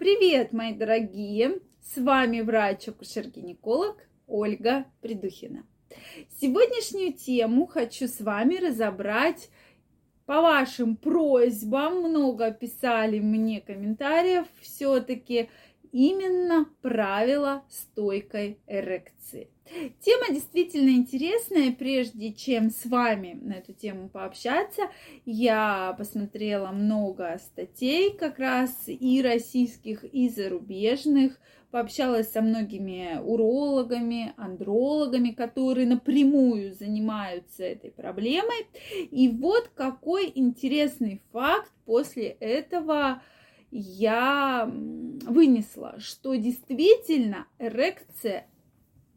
Привет, мои дорогие! С вами врач-акушер-гинеколог Ольга Придухина. Сегодняшнюю тему хочу с вами разобрать по вашим просьбам. Много писали мне комментариев все-таки именно правила стойкой эрекции. Тема действительно интересная. Прежде чем с вами на эту тему пообщаться, я посмотрела много статей как раз и российских, и зарубежных. Пообщалась со многими урологами, андрологами, которые напрямую занимаются этой проблемой. И вот какой интересный факт после этого я вынесла, что действительно эрекция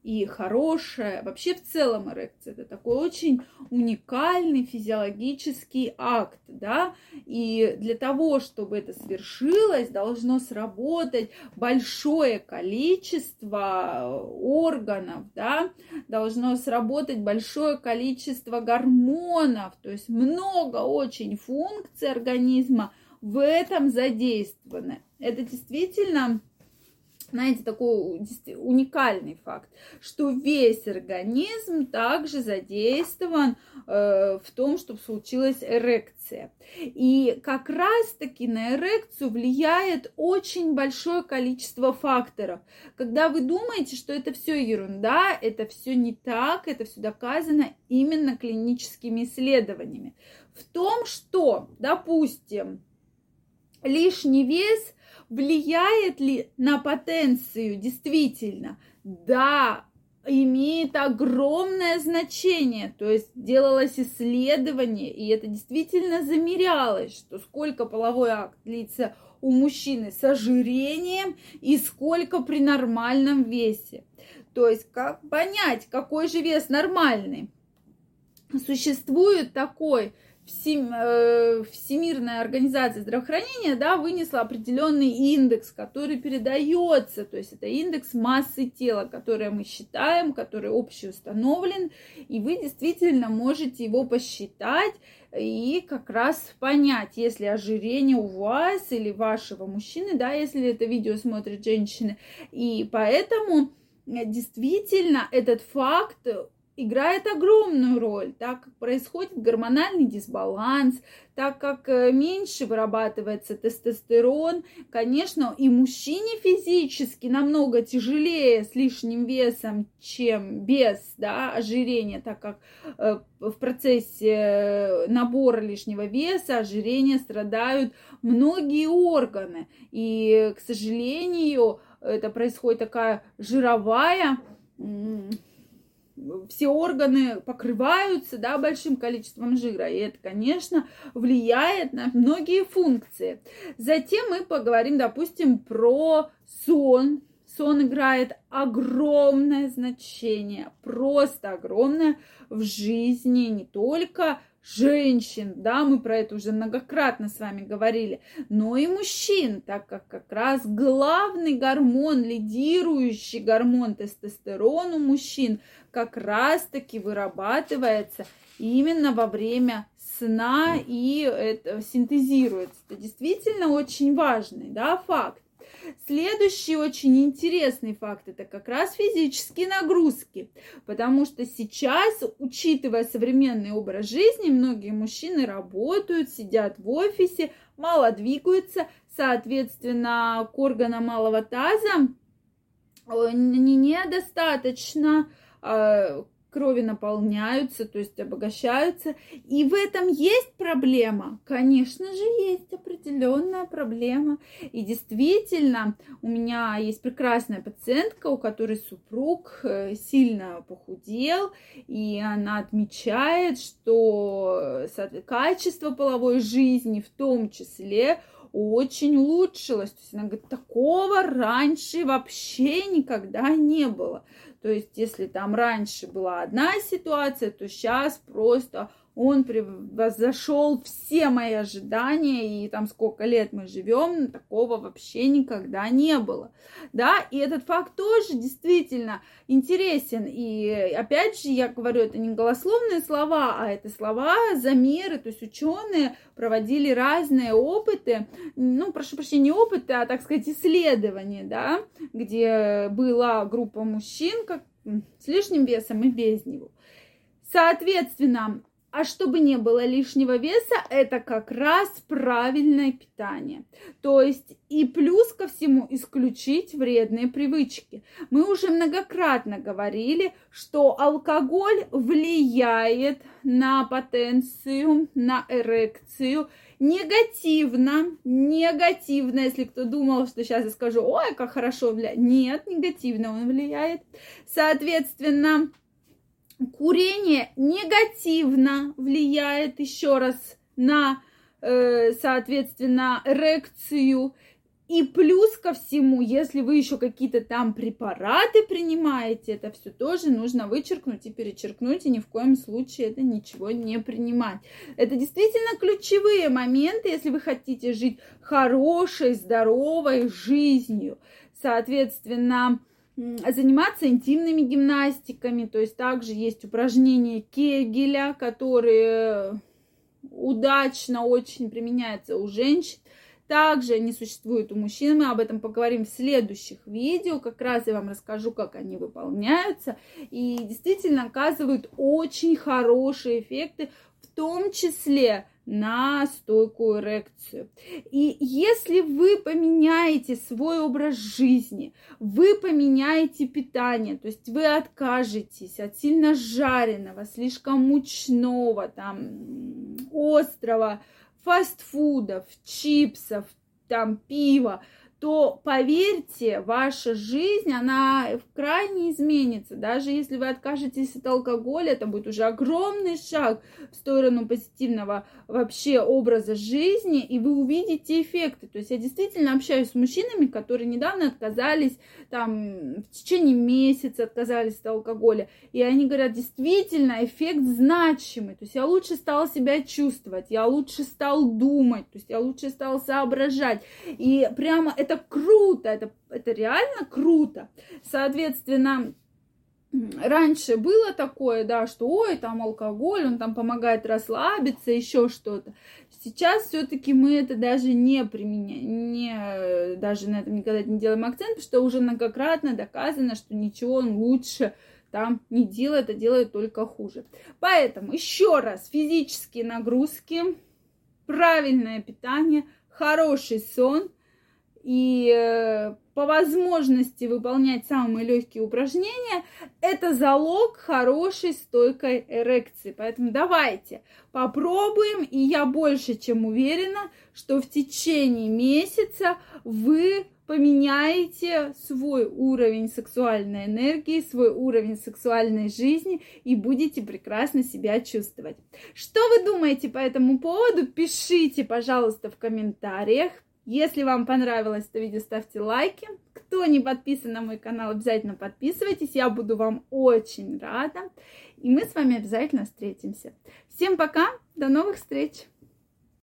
и хорошая, вообще в целом эрекция, это такой очень уникальный физиологический акт, да, и для того, чтобы это свершилось, должно сработать большое количество органов, да, должно сработать большое количество гормонов, то есть много очень функций организма в этом задействованы. Это действительно знаете, такой уникальный факт, что весь организм также задействован э, в том, чтобы случилась эрекция. И как раз-таки на эрекцию влияет очень большое количество факторов. Когда вы думаете, что это все ерунда, это все не так, это все доказано именно клиническими исследованиями. В том, что, допустим, лишний вес влияет ли на потенцию действительно? Да, имеет огромное значение. То есть делалось исследование, и это действительно замерялось, что сколько половой акт длится у мужчины с ожирением и сколько при нормальном весе. То есть как понять, какой же вес нормальный? Существует такой Э, Всемирная организация здравоохранения да, вынесла определенный индекс, который передается, то есть это индекс массы тела, который мы считаем, который общеустановлен, и вы действительно можете его посчитать и как раз понять, если ожирение у вас или вашего мужчины, да, если это видео смотрят женщины, и поэтому э, действительно этот факт играет огромную роль, так как происходит гормональный дисбаланс, так как э, меньше вырабатывается тестостерон. Конечно, и мужчине физически намного тяжелее с лишним весом, чем без да, ожирения, так как э, в процессе э, набора лишнего веса ожирения страдают многие органы. И, к сожалению, это происходит такая жировая все органы покрываются да, большим количеством жира, и это, конечно, влияет на многие функции. Затем мы поговорим, допустим, про сон. Сон играет огромное значение, просто огромное в жизни не только женщин, да, мы про это уже многократно с вами говорили, но и мужчин, так как как раз главный гормон, лидирующий гормон тестостерон у мужчин как раз-таки вырабатывается именно во время сна и это синтезируется. Это действительно очень важный да, факт. Следующий очень интересный факт это как раз физические нагрузки, потому что сейчас, учитывая современный образ жизни, многие мужчины работают, сидят в офисе, мало двигаются, соответственно, к органам малого таза э, недостаточно э, крови наполняются, то есть обогащаются. И в этом есть проблема? Конечно же, есть определенная проблема. И действительно, у меня есть прекрасная пациентка, у которой супруг э, сильно похудел, и она отмечает, что качество половой жизни в том числе очень улучшилось. То есть она говорит, такого раньше вообще никогда не было. То есть, если там раньше была одна ситуация, то сейчас просто он превзошел все мои ожидания, и там сколько лет мы живем, такого вообще никогда не было. Да, и этот факт тоже действительно интересен. И опять же, я говорю, это не голословные слова, а это слова, замеры, то есть ученые проводили разные опыты, ну, прошу прощения, не опыты, а, так сказать, исследования, да, где была группа мужчин как, с лишним весом и без него. Соответственно, а чтобы не было лишнего веса, это как раз правильное питание. То есть и плюс ко всему исключить вредные привычки. Мы уже многократно говорили, что алкоголь влияет на потенцию, на эрекцию негативно, негативно, если кто думал, что сейчас я скажу, ой, как хорошо влияет. Нет, негативно он влияет. Соответственно, Курение негативно влияет еще раз на, э, соответственно, эрекцию. И плюс ко всему, если вы еще какие-то там препараты принимаете, это все тоже нужно вычеркнуть и перечеркнуть, и ни в коем случае это ничего не принимать. Это действительно ключевые моменты, если вы хотите жить хорошей, здоровой жизнью. Соответственно, заниматься интимными гимнастиками, то есть также есть упражнения Кегеля, которые удачно очень применяются у женщин. Также они существуют у мужчин, мы об этом поговорим в следующих видео, как раз я вам расскажу, как они выполняются, и действительно оказывают очень хорошие эффекты, в том числе на стойкую эрекцию. И если вы поменяете свой образ жизни, вы поменяете питание, то есть вы откажетесь от сильно жареного, слишком мучного, там, острого, фастфудов, чипсов, там, пива, то поверьте, ваша жизнь, она крайне изменится. Даже если вы откажетесь от алкоголя, это будет уже огромный шаг в сторону позитивного вообще образа жизни, и вы увидите эффекты. То есть я действительно общаюсь с мужчинами, которые недавно отказались, там, в течение месяца отказались от алкоголя, и они говорят, действительно, эффект значимый. То есть я лучше стала себя чувствовать, я лучше стал думать, то есть я лучше стал соображать. И прямо это это круто, это, это реально круто. Соответственно, раньше было такое, да, что ой, там алкоголь, он там помогает расслабиться, еще что-то. Сейчас все-таки мы это даже не применяем, не, даже на этом никогда не делаем акцент, потому что уже многократно доказано, что ничего он лучше там не делает, а делает только хуже. Поэтому еще раз, физические нагрузки, правильное питание, хороший сон – и э, по возможности выполнять самые легкие упражнения, это залог хорошей стойкой эрекции. Поэтому давайте попробуем, и я больше чем уверена, что в течение месяца вы поменяете свой уровень сексуальной энергии, свой уровень сексуальной жизни и будете прекрасно себя чувствовать. Что вы думаете по этому поводу? Пишите, пожалуйста, в комментариях. Если вам понравилось это видео, ставьте лайки. Кто не подписан на мой канал, обязательно подписывайтесь. Я буду вам очень рада. И мы с вами обязательно встретимся. Всем пока, до новых встреч!